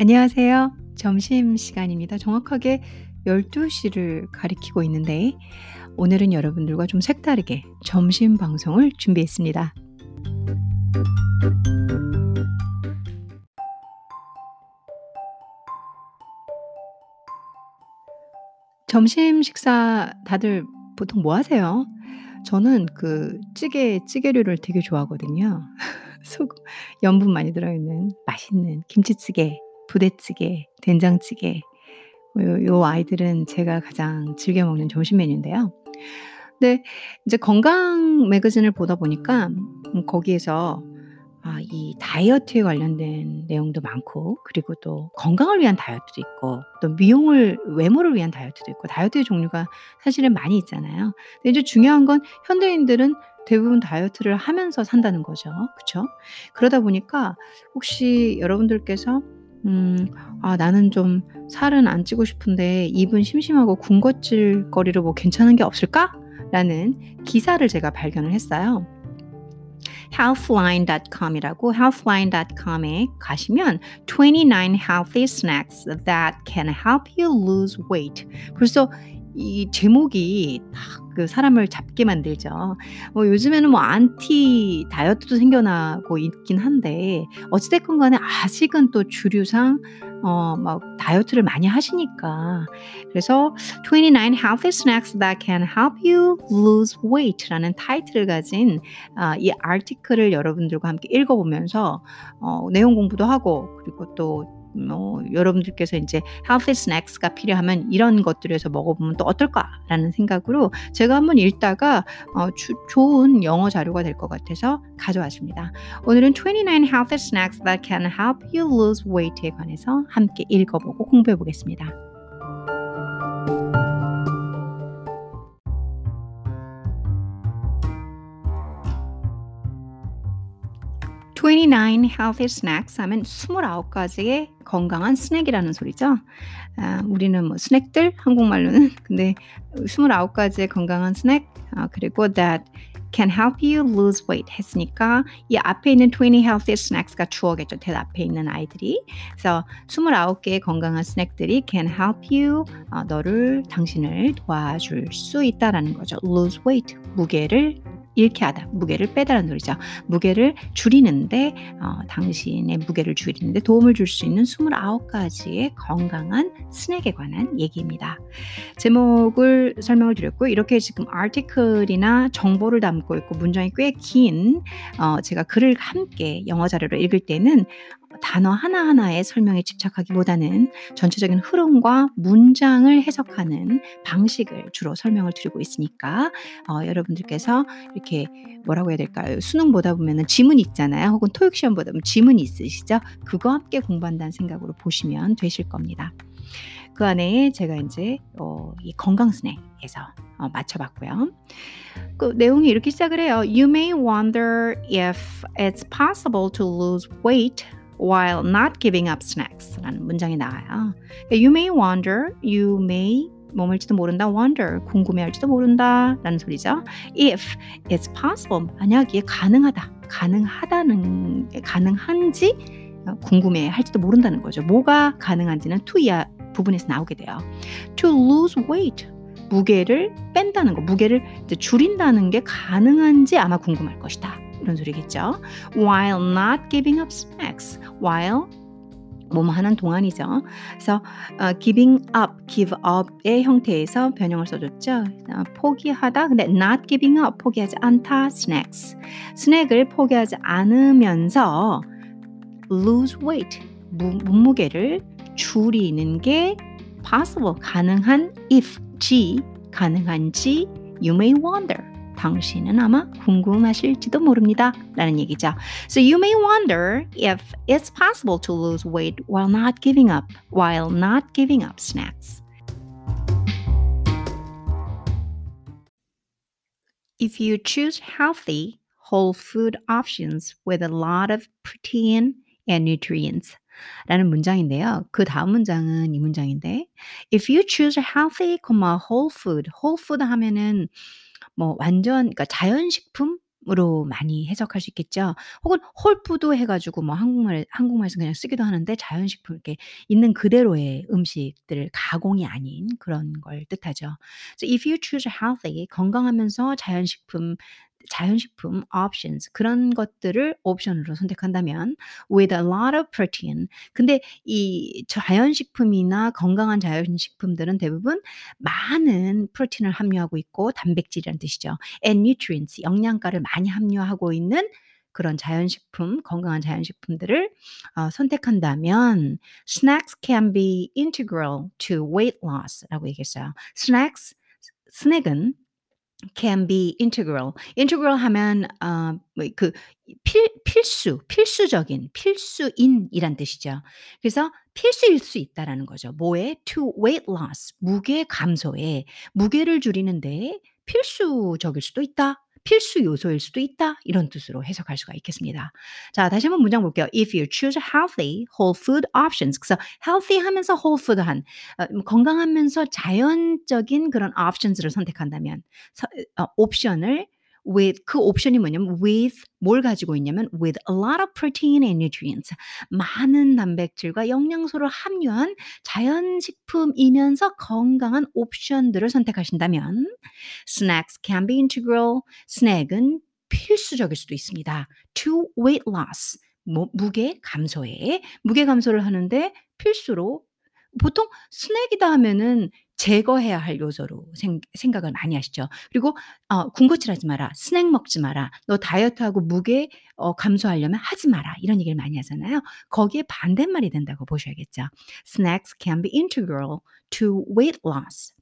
안녕하세요. 점심 시간입니다. 정확하게 12시를 가리키고 있는데 오늘은 여러분들과 좀 색다르게 점심 방송을 준비했습니다. 점심 식사 다들 보통 뭐 하세요? 저는 그 찌개 찌개류를 되게 좋아하거든요. 소금 염분 많이 들어있는 맛있는 김치찌개, 부대찌개, 된장찌개 요, 요 아이들은 제가 가장 즐겨 먹는 점심 메뉴인데요. 근데 이제 건강 매거진을 보다 보니까 음, 거기에서 아, 이 다이어트에 관련된 내용도 많고, 그리고 또 건강을 위한 다이어트도 있고, 또 미용을, 외모를 위한 다이어트도 있고, 다이어트의 종류가 사실은 많이 있잖아요. 근데 이제 중요한 건 현대인들은 대부분 다이어트를 하면서 산다는 거죠. 그쵸? 그러다 보니까 혹시 여러분들께서 음, 아, 나는 좀 살은 안 찌고 싶은데 입은 심심하고 군것질 거리로 뭐 괜찮은 게 없을까? 라는 기사를 제가 발견을 했어요. healthline.com이라고 healthline.com에 가시면 29 healthy snacks that can help you lose weight. 벌써 이 제목이 딱 그 사람을 잡게 만들죠. 뭐 요즘에는 뭐 안티 다이어트도 생겨나고 있긴 한데 어찌됐건 간에 아직은 또 주류상 어, 막 다이어트를 많이 하시니까. 그래서 29 healthy snacks that can help you lose weight라는 타이틀을 가진 아, 이 아티클을 여러분들과 함께 읽어보면서 어, 내용 공부도 하고 그리고 또 뭐 여러분들께서 이제 healthy snacks가 필요하면 이런 것들에서 먹어보면 또 어떨까라는 생각으로 제가 한번 읽다가 어, 주, 좋은 영어 자료가 될 것 같아서 가져왔습니다. 오늘은 29 healthy snacks that can help you lose weight에 관해서 함께 읽어보고 공부해 보겠습니다. 29 healthy snacks 하면 29가지의 건강한 스낵이라는 소리죠. 아, 우리는 뭐 스낵들 한국말로는 근데 29가지의 건강한 스낵 아, 그리고 that can help you lose weight 했으니까 이 앞에 있는 20 healthy snacks가 주어겠죠. 대앞에 있는 아이들이. 그래서 29개의 건강한 스낵들이 can help you 어, 너를 당신을 도와줄 수 있다라는 거죠. lose weight 무게를 잃게 하다. 무게를 빼다라는 소리죠. 무게를 줄이는데 어, 당신의 무게를 줄이는데 도움을 줄 수 있는 29가지의 건강한 스낵에 관한 얘기입니다. 제목을 설명을 드렸고 이렇게 지금 아티클이나 정보를 담고 있고 문장이 꽤긴 어, 제가 글을 함께 영어 자료를 읽을 때는 단어 하나하나의 설명에 집착하기보다는 전체적인 흐름과 문장을 해석하는 방식을 주로 설명을 드리고 있으니까 어, 여러분들께서 이렇게 뭐라고 해야 될까요? 수능 보다 보면은 지문 있잖아요. 혹은 토익 시험 보다 보면 지문 있으시죠? 그거 함께 공부한다는 생각으로 보시면 되실 겁니다. 그 안에 제가 이제 어, 이 건강 스낵에서 어, 맞춰봤고요. 그 내용이 이렇게 시작을 해요. You may wonder if it's possible to lose weight while not giving up snacks 라는 문장이 나와요. You may wonder, you may 뭐일지도 모른다, wonder, 궁금해할지도 모른다 라는 소리죠. If it's possible, 만약 이게 가능하다, 가능하다는, 가능한지 궁금해할지도 모른다는 거죠. 뭐가 가능한지는 to 이 부분에서 나오게 돼요. To lose weight, 무게를 뺀다는 거, 무게를 줄인다는 게 가능한지 아마 궁금할 것이다. 이런 소리겠죠. While not giving up snacks. While 뭐뭐 하는 동안이죠. 그래서 uh, giving up, give up의 형태에서 변형을 써줬죠. 어, 포기하다, 근데 not giving up, 포기하지 않다, snacks. 스낵을 포기하지 않으면서 lose weight, 무, 몸무게를 줄이는 게 possible, 가능한 if, g, 가능한지 you may wonder. 당신은 아마 궁금하실지도 모릅니다. 라는 얘기죠. So you may wonder if it's possible to lose weight while not giving up, while not giving up snacks. If you choose healthy, whole food options with a lot of protein and nutrients, 라는 문장인데요. 그 다음 문장은 이 문장인데, if you choose healthy, whole food, whole food 하면은 뭐 완전 그러니까 자연식품 으로 많이 해석할 수 있겠죠. 혹은 whole food 해 가지고 뭐 한국말 한국말에서 그냥 쓰기도 하는데 자연식품 이렇게 있는 그대로의 음식들 가공이 아닌 그런 걸 뜻하죠. So if you choose healthy 건강하면서 자연식품 자연식품 options 그런 것들을 옵션으로 선택한다면 with a lot of protein 근데 이 자연식품이나 건강한 자연식품들은 대부분 많은 프로틴을 함유하고 있고 단백질이라는 뜻이죠. and nutrients 영양가를 많이 함유하고 있는 그런 자연식품, 건강한 자연식품들을 어, 선택한다면 snacks can be integral to weight loss라고 얘기했어요. snacks 스낵은 can be integral. integral 하면 어그 필, 필수, 필수적인, 필수인이란 뜻이죠. 그래서 필수일 수 있다라는 거죠. 뭐에? to weight loss, 무게 감소에 무게를 줄이는데 필수적일 수도 있다. 필수 요소일 수도 있다. 이런 뜻으로 해석할 수가 있겠습니다. 자, 다시 한번 문장 볼게요. If you choose healthy, whole food options. 그래서 healthy 하면서 whole food한 어, 건강하면서 자연적인 그런 options를 선택한다면 서, 어, 옵션을 with 그 옵션이 뭐냐면 with 뭘 가지고 있냐면 with a lot of protein and nutrients. 많은 단백질과 영양소를 함유한 자연식품이면서 건강한 옵션들을 선택하신다면 snacks can be integral. 스낵은 필수적일 수도 있습니다. to weight loss. 뭐, 무게 감소에. 무게 감소를 하는데 필수로. 보통 스낵이다 하면은 제거해야 할 요소로 생 생각을 많이 하시죠. 그리고 어 "군것질하지 마라. 스낵 먹지 마라. 너 다이어트하고 무게 어 감소하려면 하지 마라." 이런 얘기를 많이 하잖아요. 거기에 반대말이 된다고 보셔야겠죠. Snacks can be integral to weight loss.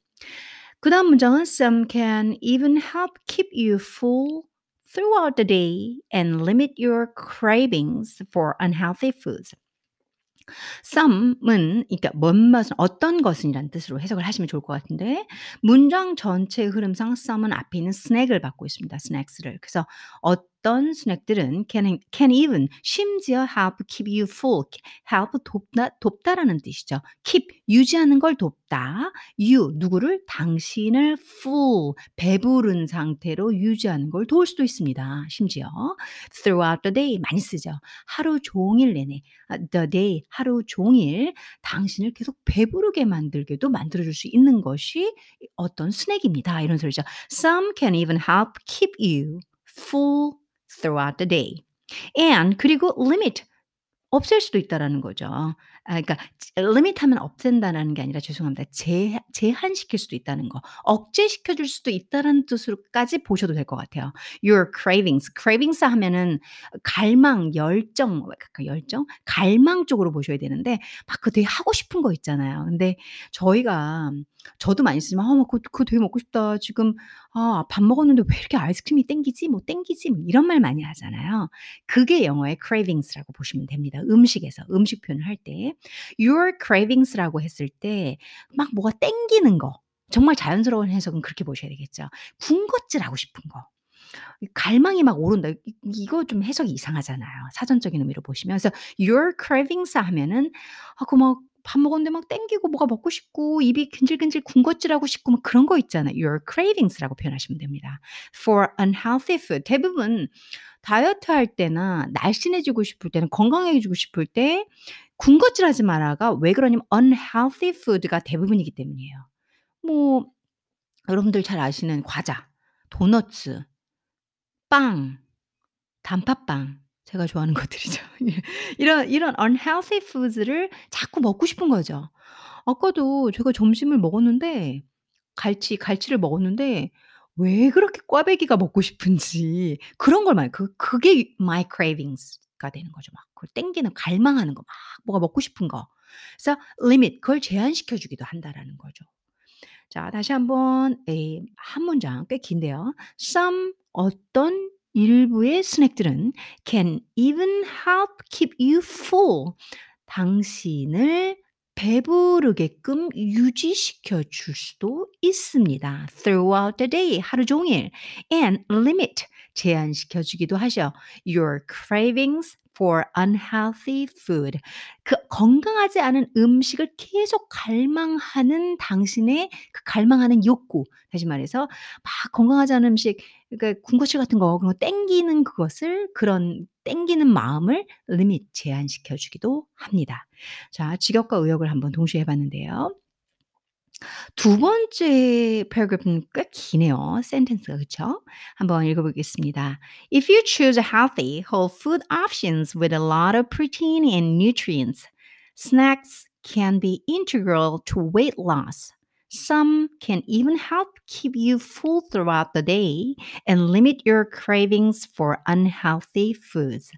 그 다음 문장은 Some can even help keep you full throughout the day and limit your cravings for unhealthy foods. Some은 그러니까 뭔 맛은 어떤 것은이라는 뜻으로 해석을 하시면 좋을 것 같은데 문장 전체의 흐름상 some은 앞에 있는 snack을 받고 있습니다. snacks를. 그래서 어떤 스낵들은 can, can even 심지어 help keep you full. help 돕다, 돕다라는 뜻이죠. keep 유지하는 걸 돕다. you 누구를 당신을 full 배부른 상태로 유지하는 걸 도울 수도 있습니다. 심지어 throughout the day 많이 쓰죠. 하루 종일 내내 the day 하루 종일 당신을 계속 배부르게 만들게도 만들어 줄 수 있는 것이 어떤 스낵입니다. 이런 소리죠. Some can even help keep you full throughout the day. and 그리고 limit 없앨 수도 있다라는 거죠. 아 그러니까 limit하면 없앤다라는 게 아니라 죄송합니다. 제 제한시킬 수도 있다는 거. 억제시켜 줄 수도 있다라는 뜻으로까지 보셔도 될 것 같아요. your cravings. cravings 하면은 갈망, 열정, 그 열정? 갈망 쪽으로 보셔야 되는데 막 그 되게 하고 싶은 거 있잖아요. 근데 저희가 저도 많이 쓰지만 '아 막 그거 그거 되게 먹고 싶다. 지금 아 밥 먹었는데 왜 이렇게 아이스크림이 땡기지? 뭐 땡기지?' 뭐 이런 말 많이 하잖아요. 그게 영어의 cravings라고 보시면 됩니다. 음식에서 음식 표현을 할 때. Your cravings라고 했을 때 막 뭐가 땡기는 거 정말 자연스러운 해석은 그렇게 보셔야 되겠죠. 군것질하고 싶은 거. 갈망이 막 오른다. 이 이거 좀 해석이 이상하잖아요. 사전적인 의미로 보시면. 그래서 your cravings 하면은 아 그막 밥 먹었는데 막 땡기고 뭐가 먹고 싶고 입이 근질근질 군것질하고 싶고 막 그런 거 있잖아요. your cravings라고 표현하시면 됩니다. for unhealthy food 대부분 다이어트 할 때나 날씬해지고 싶을 때는 건강해지고 싶을 때 군것질하지 마라가 왜 그러냐면 unhealthy food가 대부분이기 때문이에요. 뭐 여러분들 잘 아시는 과자, 도너츠, 빵, 단팥빵 제가 좋아하는 것들이죠. 예. 이런 이런 unhealthy foods를 자꾸 먹고 싶은 거죠. 아까도 제가 점심을 먹었는데 갈치 갈치를 먹었는데 왜 그렇게 꽈배기가 먹고 싶은지 그런 걸 말 그 그게 my cravings 가 되는 거죠. 막 그걸 땡기는 갈망하는 거 막 뭐가 먹고 싶은 거. 그래서 limit 그걸 제한시켜 주기도 한다라는 거죠. 자 다시 한번 예한 문장 꽤 긴데요. Some 어떤 일부의 스낵들은 can even help keep you full. 당신을 배부르게끔 유지시켜 줄 수도 있습니다. throughout the day 하루 종일 and limit 제한시켜 주기도 하죠. your cravings for unhealthy food. 그 건강하지 않은 음식을 계속 갈망하는 당신의 그 갈망하는 욕구. 다시 말해서 막 건강하지 않은 음식 그러니까 군것질 같은 거 그런 거 땡기는 그것을 그런 땡기는 마음을 리밋 제한시켜 주기도 합니다. 자, 직역과 의역을 한번 동시에 해 봤는데요. 두 번째 패러그래프는 꽤 기네요. 센텐스가 그쵸? 한번 읽어보겠습니다. If you choose healthy, whole food options with a lot of protein and nutrients, snacks can be integral to weight loss. Some can even help keep you full throughout the day and limit your cravings for unhealthy foods.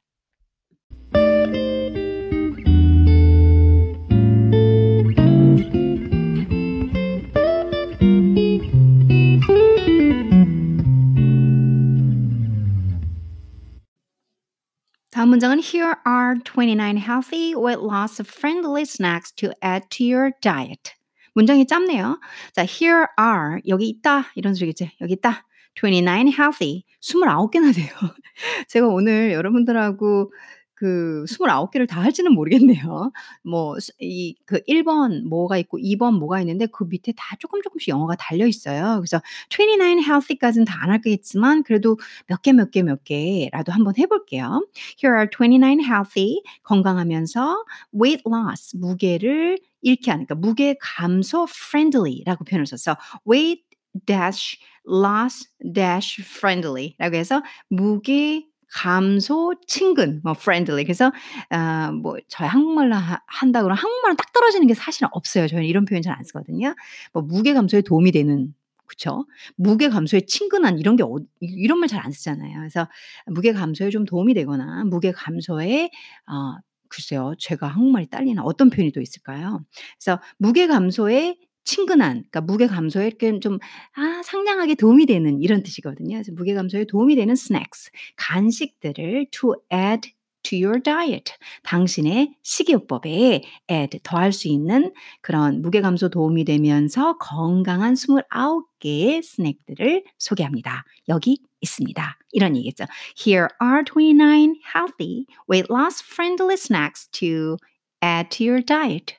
다음 문장은 Here are 29 healthy weight loss friendly snacks to add to your diet. 문장이 짧네요. 자, here are 여기 있다 이런 소리겠지. 여기 있다. 29 healthy 29개나 돼요. 제가 오늘 여러분들하고 그 29개를 다 할지는 모르겠네요. 뭐 이 그 1번 뭐가 있고 2번 뭐가 있는데 그 밑에 다 조금 조금씩 영어가 달려 있어요. 그래서 29 healthy까지는 다안 하겠지만 그래도 몇 개 몇 개 몇 개라도 한번 해 볼게요. Here are 29 healthy 건강하면서 weight loss 무게를 잃게 하니까 무게 감소 friendly라고 표현을 썼어. weight dash loss dash friendly라고 해서 무게 감소 친근 뭐 friendly 그래서 아 뭐 저희 한국말로 하 한다 그러면 한국말은 딱 떨어지는 게 사실은 없어요. 저희는 이런 표현 잘 안 쓰거든요. 뭐 무게 감소에 도움이 되는 그쵸? 무게 감소에 친근한 이런 게 어 이런 말 잘 안 쓰잖아요. 그래서 무게 감소에 좀 도움이 되거나 무게 감소에 어 글쎄요. 제가 한국말이 딸리나 어떤 표현이 또 있을까요? 그래서 무게 감소에 친근한 그러니까 무게 감소에 좀아 상냥하게 도움이 되는 이런 뜻이거든요. 그래서 무게 감소에 도움이 되는 snacks 간식들을 to add to your diet. 당신의 식이요법에 add 더할 수 있는 그런 무게 감소 도움이 되면서 건강한 29개의 스낵들을 소개합니다. 여기 있습니다. 이런 얘기죠. Here are 29 healthy weight loss friendly snacks to add to your diet.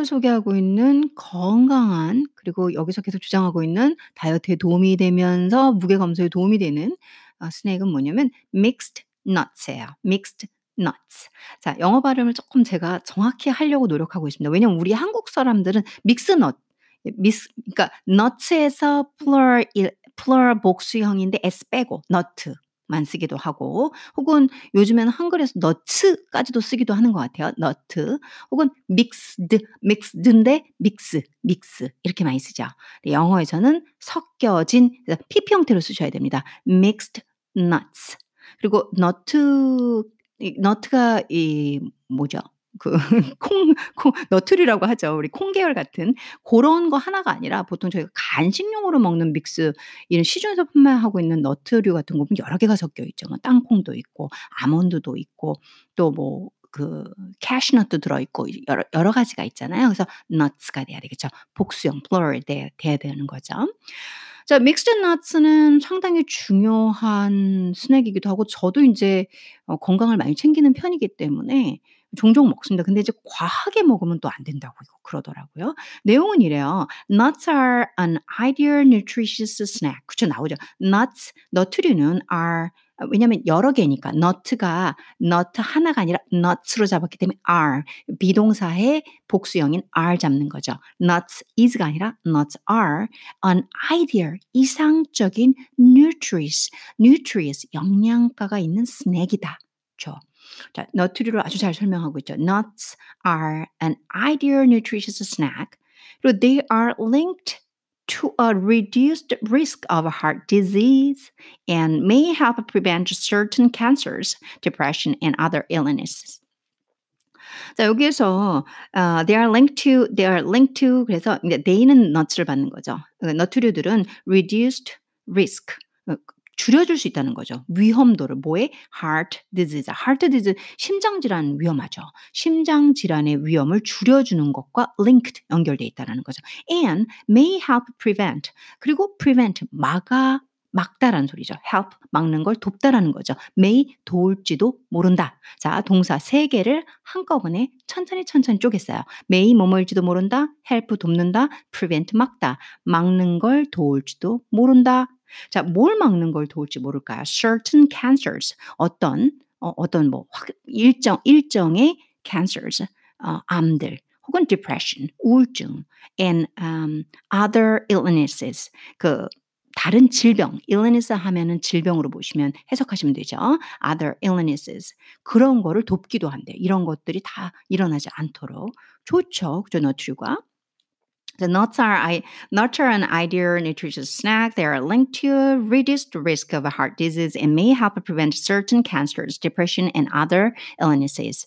첫 번째로 소개하고 있는 건강한 그리고 여기서 계속 주장하고 있는 다이어트에 도움이 되면서 무게 감소에 도움이 되는 어 스낵은 뭐냐면 mixed nuts예요. mixed nuts. 자, 영어 발음을 조금 제가 정확히 하려고 노력하고 있습니다. 왜냐면 우리 한국 사람들은 믹스 넛 미스 그러니까 nuts에서 plural 일 plural 복수형인데 s 빼고 nut 만 쓰기도 하고 혹은 요즘에는 한글에서 너츠까지도 쓰기도 하는 것 같아요. 너트 혹은 믹스드, 믹스드인데 믹스, 믹스 이렇게 많이 쓰죠. 영어에서는 섞여진 PP 형태로 쓰셔야 됩니다. mixed nuts. 그리고 너트 너트가 이 뭐죠? 그 콩 콩 너트리라고 하죠. 우리 콩 계열 같은 고런 거 하나가 아니라 보통 저희가 간식용으로 먹는 믹스 이런 시중에서 판매하고 있는 너트류 같은 거 보면 여러 개가 섞여 있죠. 뭐 땅콩도 있고 아몬드도 있고 또뭐 그 캐슈넛도 들어 있고 여러 여러 가지가 있잖아요. 그래서 nuts가 돼야 되겠죠. 복수형 plural 돼야 돼야 되는 거죠. 자 믹스드 너츠는 상당히 중요한 스낵이기도 하고 저도 인제 어 건강을 많이 챙기는 편이기 때문에 종종 먹습니다. 근데 이제 과하게 먹으면 또 안 된다고 그러더라고요. 내용은 이래요. Nuts are an ideal nutritious snack. 그쵸 나오죠. Nuts 너트류는 are 왜냐면 여러 개니까 nut가 nut 하나가 아니라 nuts로 잡았기 때문에 are 비동사의 복수형인 are 잡는 거죠. nuts is가 아니라 nuts are an ideal 이상적인 nutritious nutritious 영양가가 있는 스낵이다. 죠. 자, 너트류를 아주 잘 설명하고 있죠. Nuts are an ideal nutritious snack. 그리고 they are linked to a reduced risk of heart disease and may help prevent certain cancers, depression, and other illnesses. 자, 여기에서 어, they are linked to, they are linked to 그래서 이제 they는 nuts를 받는 거죠. 너트류들은 reduced risk 줄여줄 수 있다는 거죠. 위험도를 뭐에 heart disease, heart disease 심장 질환 위험하죠. 심장 질환의 위험을 줄여주는 것과 linked 연결돼 있다라는 거죠. and may help prevent 그리고 prevent 막아 막다라는 소리죠. help 막는 걸 돕다라는 거죠. may 도울지도 모른다. 자, 동사 세 개를 한꺼번에 천천히 천천히 쪼갰어요. may 뭐뭐일지도 모른다. help 돕는다. prevent 막다. 막는 걸 도울지도 모른다. 자, 뭘 막는 걸 도울지 모를까요? certain cancers. 어떤 어, 어떤 뭐 일정 일정의 cancers. 어, 암들 혹은 depression, 우울증 and um, other illnesses. 그 다른 질병, illness 하면은 질병으로 보시면 해석하시면 되죠. other illnesses. 그런 거를 돕기도 한대. 이런 것들이 다 일어나지 않도록 좋죠. 그죠, 너트류가. The nuts are, I, nuts are an ideal nutritious snack. They are linked to reduced risk of heart disease and may help prevent certain cancers, depression, and other illnesses.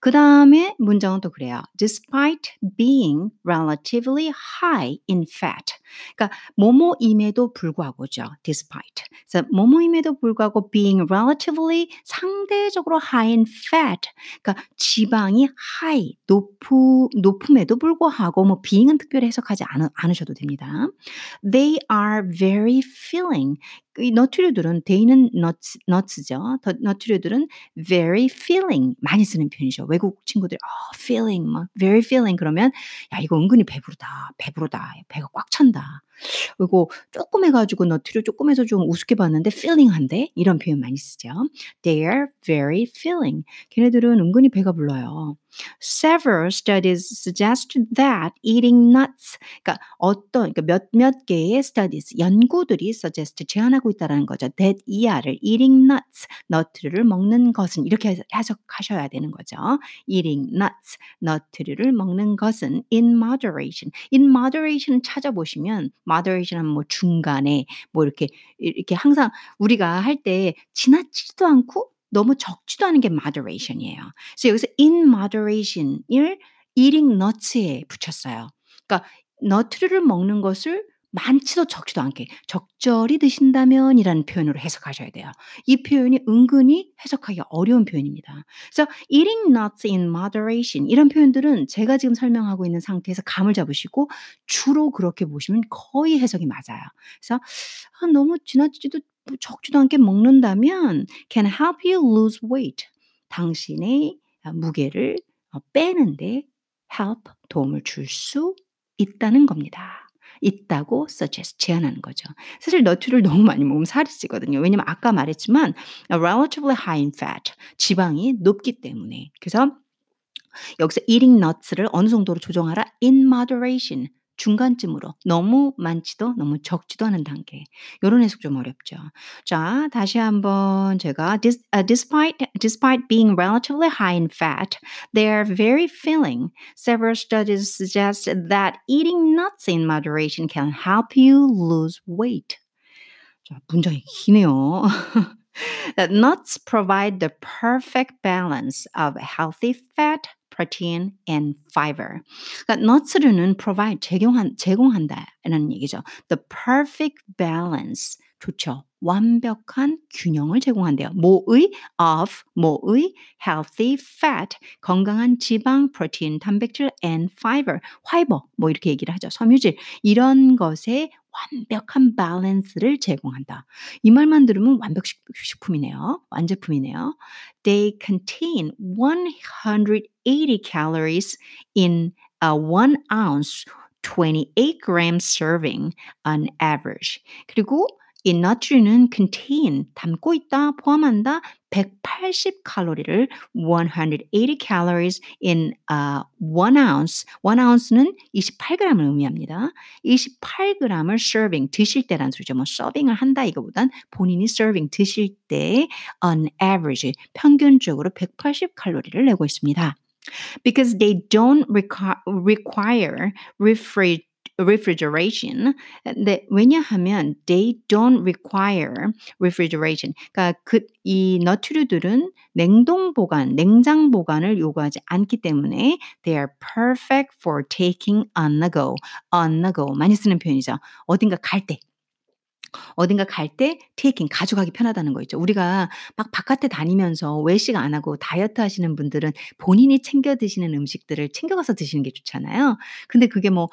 그 다음에 문장은 또 그래요. Despite being relatively high in fat. 그러니까 뭐뭐임에도 불구하고죠. Despite. 그래서 뭐뭐임에도 불구하고 being relatively 상대적으로 high in fat. 그러니까 지방이 high, 높음, 높음에도 불구하고 뭐 being은 특별히 해석하지 않, 않으셔도 됩니다. They are very filling. 이 너트류들은 데이는 nuts죠. 너트류들은 very filling 많이 쓰는 표현이죠. 외국 친구들 어, feeling 막 very filling 그러면 야 이거 은근히 배부르다. 배부르다. 배가 꽉 찬다. 그리고 조금 해가지고 너트류 조금 해서 좀 우습게 봤는데 feeling한데 이런 표현 많이 쓰죠. They are very filling. 걔네들은 은근히 배가 불러요. Several studies suggest that eating nuts, 그러니까 어떤 그러니까 몇몇 개의 studies 연구들이 suggest 제안하고 있다라는 거죠. That 이하를 eating nuts, 너트류를 먹는 것은 이렇게 해석하셔야 되는 거죠. Eating nuts, 너트류를 먹는 것은 in moderation. In moderation 찾아보시면 moderation 하면 뭐 중간에 뭐 이렇게 이렇게 항상 우리가 할 때 지나치지도 않고 너무 적지도 않은 게 moderation이에요. 그래서 여기서 in moderation을 eating nuts에 붙였어요. 그러니까 너트류를 먹는 것을 많지도 적지도 않게 적절히 드신다면 이라는 표현으로 해석하셔야 돼요. 이 표현이 은근히 해석하기 어려운 표현입니다. 그래서 eating nuts in moderation 이런 표현들은 제가 지금 설명하고 있는 상태에서 감을 잡으시고 주로 그렇게 보시면 거의 해석이 맞아요. 그래서 아, 너무 지나치지도 적지도 않게 먹는다면 can help you lose weight. 당신의 무게를 빼는데 help 도움을 줄 수 있다는 겁니다. 있다고 suggest 제안하는 거죠. 사실 너트를 너무 많이 먹으면 살이 찌거든요. 왜냐면 아까 말했지만 relatively high in fat 지방이 높기 때문에 그래서 여기서 eating nuts를 어느 정도로 조정하라 in moderation 중간쯤으로 너무 많지도 너무 적지도 않은 단계. 요런 해석 좀 어렵죠. 자, 다시 한번 제가 Dis, uh, despite despite being relatively high in fat, they are very filling. Several studies suggest that eating nuts in moderation can help you lose weight. 자, 문장이 기네요. that nuts provide the perfect balance of healthy fat, protein and fiber. 그러니까 nuts류는 provide 제공한 제공한다라는 얘기죠. The perfect balance 좋죠. 완벽한 균형을 제공한대요. 뭐의 of 뭐의 healthy fat 건강한 지방, 프로틴, 단백질 and fiber fiber 뭐 이렇게 얘기를 하죠. 섬유질 이런 것에 완벽한 밸런스를 제공한다. 이 말만 들으면 완벽 식품이네요. 완제품이네요. They contain 180 calories in a 1 ounce 28 grams serving on average. 그리고 이 나트륨은 contain 담고 있다 포함한다 180 칼로리를 180 calories in uh, 1 ounce. 1 ounce는 28g을 의미합니다. 28g을 serving 드실 때란 소리죠. 뭐 서빙을 한다 이거보단 본인이 serving 드실 때 on average 평균적으로 180 칼로리를 내고 있습니다. Because they don't require refrigeration refrigeration. 네, 왜냐하면 they don't require refrigeration. 그러니까 그, 이 너트류들은 냉동 보관, 냉장 보관을 요구하지 않기 때문에 they are perfect for taking on the go. on the go 많이 쓰는 표현이죠. 어딘가 갈 때. 어딘가 갈때 taking 가져가기 편하다는 거 있죠. 우리가 막 바깥에 다니면서 외식 안 하고 다이어트 하시는 분들은 본인이 챙겨 드시는 음식들을 챙겨가서 드시는 게 좋잖아요. 근데 그게 뭐 막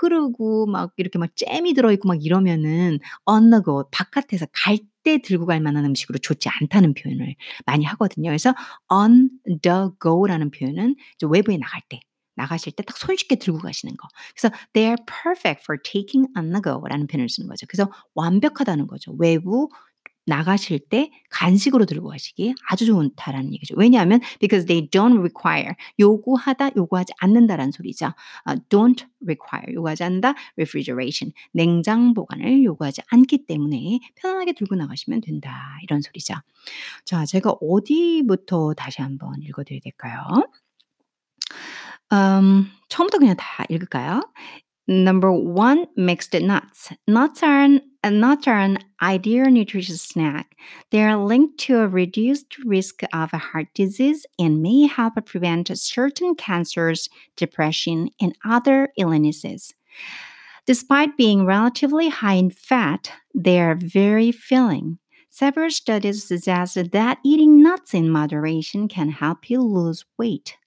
흐르고 막 이렇게 막 잼이 들어 있고 막 이러면은 the go 바깥에서 갈 때 들고 갈 만한 음식으로 좋지 않다는 표현을 많이 하거든요. 그래서 on the go라는 표현은 외부에 나갈 때 나가실 때 딱 손쉽게 들고 가시는 거. 그래서 they are perfect for taking on the go라는 표현을 쓰는 거죠. 그래서 완벽하다는 거죠. 외부 나가실 때 간식으로 들고 가시기 아주 좋다라는 얘기죠. 왜냐하면 because they don't require 요구하다 요구하지 않는다라는 소리죠. Uh, don't require 요구하지 않는다 refrigeration 냉장 보관을 요구하지 않기 때문에 편안하게 들고 나가시면 된다 이런 소리죠. 자, 제가 어디부터 다시 한번 읽어드려야 될까요? 음, 처음부터 그냥 다 읽을까요? Number one, mixed nuts. Nuts are an, uh, nuts are an ideal nutritious snack. They are linked to a reduced risk of heart disease and may help prevent certain cancers, depression, and other illnesses. Despite being relatively high in fat, they are very filling. Several studies suggest that eating nuts in moderation can help you lose weight.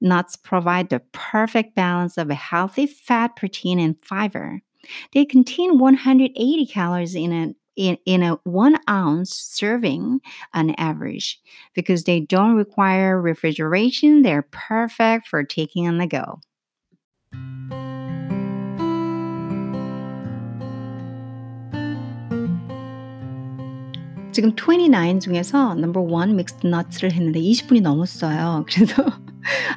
Nuts provide the perfect balance of a healthy fat, protein, and fiber. They contain 180 calories in a in, in a one ounce serving on average. Because they don't require refrigeration, they're perfect for taking on the go. 지금 29 중에서 넘버 1 믹스드 너츠를 했는데 20분이 넘었어요. 그래서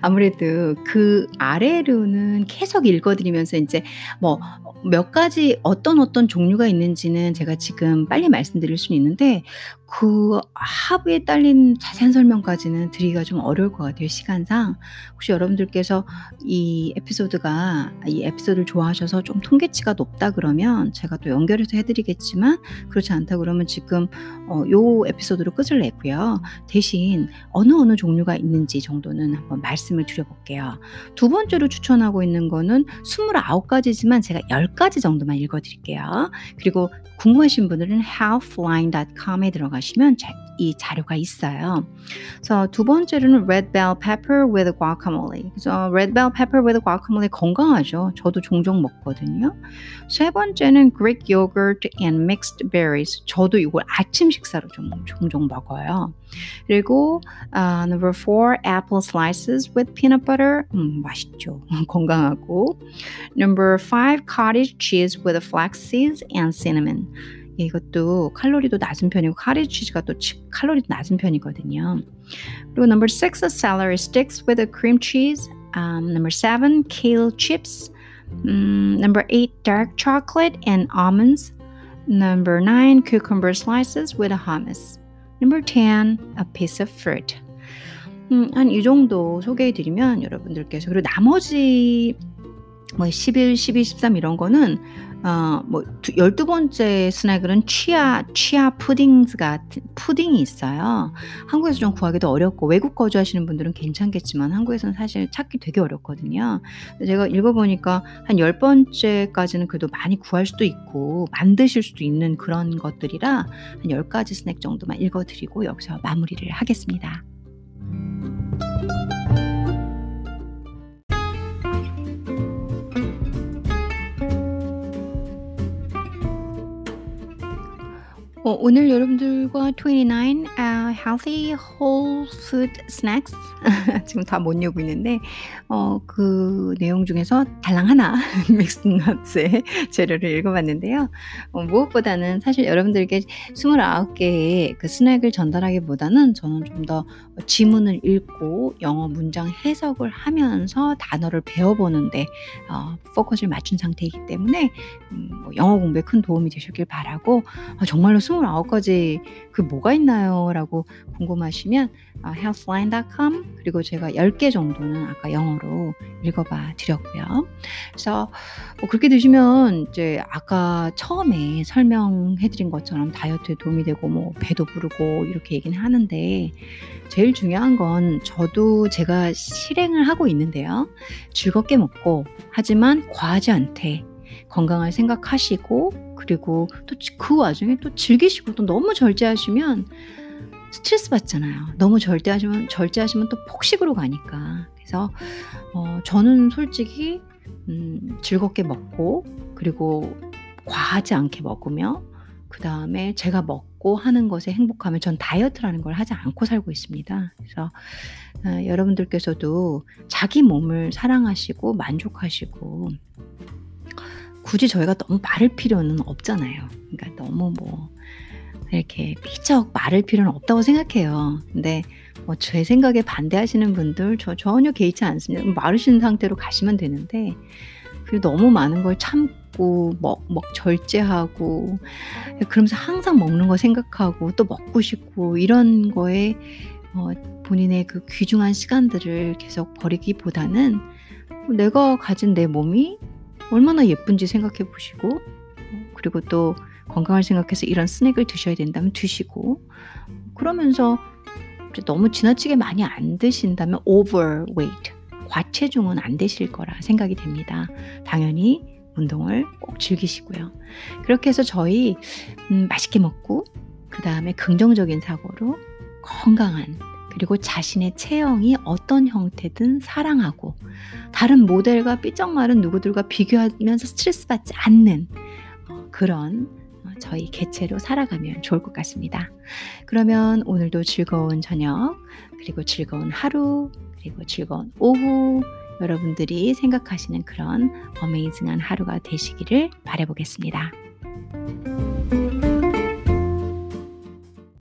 아무래도 그 아래로는 계속 읽어드리면서 이제 뭐 몇 가지 어떤 어떤 종류가 있는지는 제가 지금 빨리 말씀드릴 수는 있는데 그 하부에 딸린 자세한 설명까지는 드리기가 좀 어려울 것 같아요, 시간상. 혹시 여러분들께서 이 에피소드가 이 에피소드를 좋아하셔서 좀 통계치가 높다 그러면 제가 또 연결해서 해 드리겠지만 그렇지 않다 그러면 지금 어 요 에피소드로 끝을 내고요. 대신 어느 어느 종류가 있는지 정도는 한번 말씀을 드려 볼게요. 두 번째로 추천하고 있는 거는 29가지지만 제가 10가지 정도만 읽어 드릴게요. 그리고 궁금하신 분들은 healthline.com에 들어가시면 이 자료가 있어요. 그래서 두 번째로는 red bell pepper with guacamole. 그래서 red bell pepper with guacamole 건강하죠. 저도 종종 먹거든요. 세 번째는 Greek yogurt and mixed berries. 저도 이걸 아침 식사로 좀 종종 먹어요. 그리고 uh, number four, apple slices with peanut butter. 음, 맛있죠. 건강하고. Number five, cottage cheese with flax seeds and cinnamon. 이것도 칼로리도 낮은 편이고 카리 치즈가 또 칼로리도 낮은 편이거든요. 그리고 number six, celery sticks with a cream cheese. Um, number seven, kale chips. Um, number eight, dark chocolate and almonds. Number nine, cucumber slices with a hummus. Number ten, a piece of fruit. 음, 한 이 정도 소개해드리면 여러분들께서 그리고 나머지 뭐 11, 12, 13 이런 거는 어뭐 12번째 스낵은 치아 치아 푸딩스 같은 푸딩이 있어요. 한국에서 좀 구하기도 어렵고 외국 거주하시는 분들은 괜찮겠지만 한국에서는 사실 찾기 되게 어렵거든요. 제가 읽어 보니까 한 10번째까지는 그래도 많이 구할 수도 있고 만드실 수도 있는 그런 것들이라 한 10가지 스낵 정도만 읽어 드리고 여기서 마무리를 하겠습니다. 어, 오늘 여러분들과 29 uh, healthy whole food snacks 지금 다못 읽고 있는데 어, 그 내용 중에서 달랑 하나 믹스 넛스의 재료를 읽어봤는데요. 어, 무엇보다는 사실 여러분들에게 29개의 그 스낵을 전달하기보다는 저는 좀 더 지문을 읽고 영어 문장 해석을 하면서 단어를 배워보는데 어, 포커스를 맞춘 상태이기 때문에 음, 뭐 영어 공부에 큰 도움이 되셨길 바라고 어, 정말로 29가지 그 뭐가 있나요? 라고 궁금하시면 어, healthline.com 그리고 제가 10개 정도는 아까 영어로 읽어봐 드렸고요. 그래서 뭐 그렇게 드시면 이제 아까 처음에 설명해 드린 것처럼 다이어트에 도움이 되고 뭐 배도 부르고 이렇게 얘기는 하는데 제일 중요한 건 저도 제가 실행을 하고 있는데요. 즐겁게 먹고 하지만 과하지 않되 건강을 생각하시고 그리고 또 그 와중에 또 즐기시고 또 너무 절제하시면 스트레스 받잖아요. 너무 절제하시면 절제하시면 또 폭식으로 가니까. 그래서 어 저는 솔직히 음 즐겁게 먹고 그리고 과하지 않게 먹으며 그 다음에 제가 먹고 하는 것에 행복하면 전 다이어트라는 걸 하지 않고 살고 있습니다. 그래서 어 여러분들께서도 자기 몸을 사랑하시고 만족하시고 굳이 저희가 너무 마를 필요는 없잖아요. 그러니까 너무 뭐 이렇게 삐쩍 마를 필요는 없다고 생각해요. 근데 뭐 제 생각에 반대하시는 분들 저 전혀 개의치 않습니다. 마르신 상태로 가시면 되는데 그 너무 많은 걸 참고 먹, 먹 절제하고 그러면서 항상 먹는 거 생각하고 또 먹고 싶고 이런 거에 어, 본인의 그 귀중한 시간들을 계속 버리기보다는 내가 가진 내 몸이 얼마나 예쁜지 생각해 보시고 그리고 또 건강을 생각해서 이런 스낵을 드셔야 된다면 드시고 그러면서 너무 지나치게 많이 안 드신다면 overweight 과체중은 안 되실 거라 생각이 됩니다. 당연히 운동을 꼭 즐기시고요. 그렇게 해서 저희 음, 맛있게 먹고 그 다음에 긍정적인 사고로 건강한 그리고 자신의 체형이 어떤 형태든 사랑하고 다른 모델과 삐쩍 마른 누구들과 비교하면서 스트레스 받지 않는 어, 그런 어, 저희 개체로 살아가면 좋을 것 같습니다. 그러면 오늘도 즐거운 저녁, 그리고 즐거운 하루, 그리고 즐거운 오후, 여러분들이 생각하시는 그런 어메이징한 하루가 되시기를 바라보겠습니다.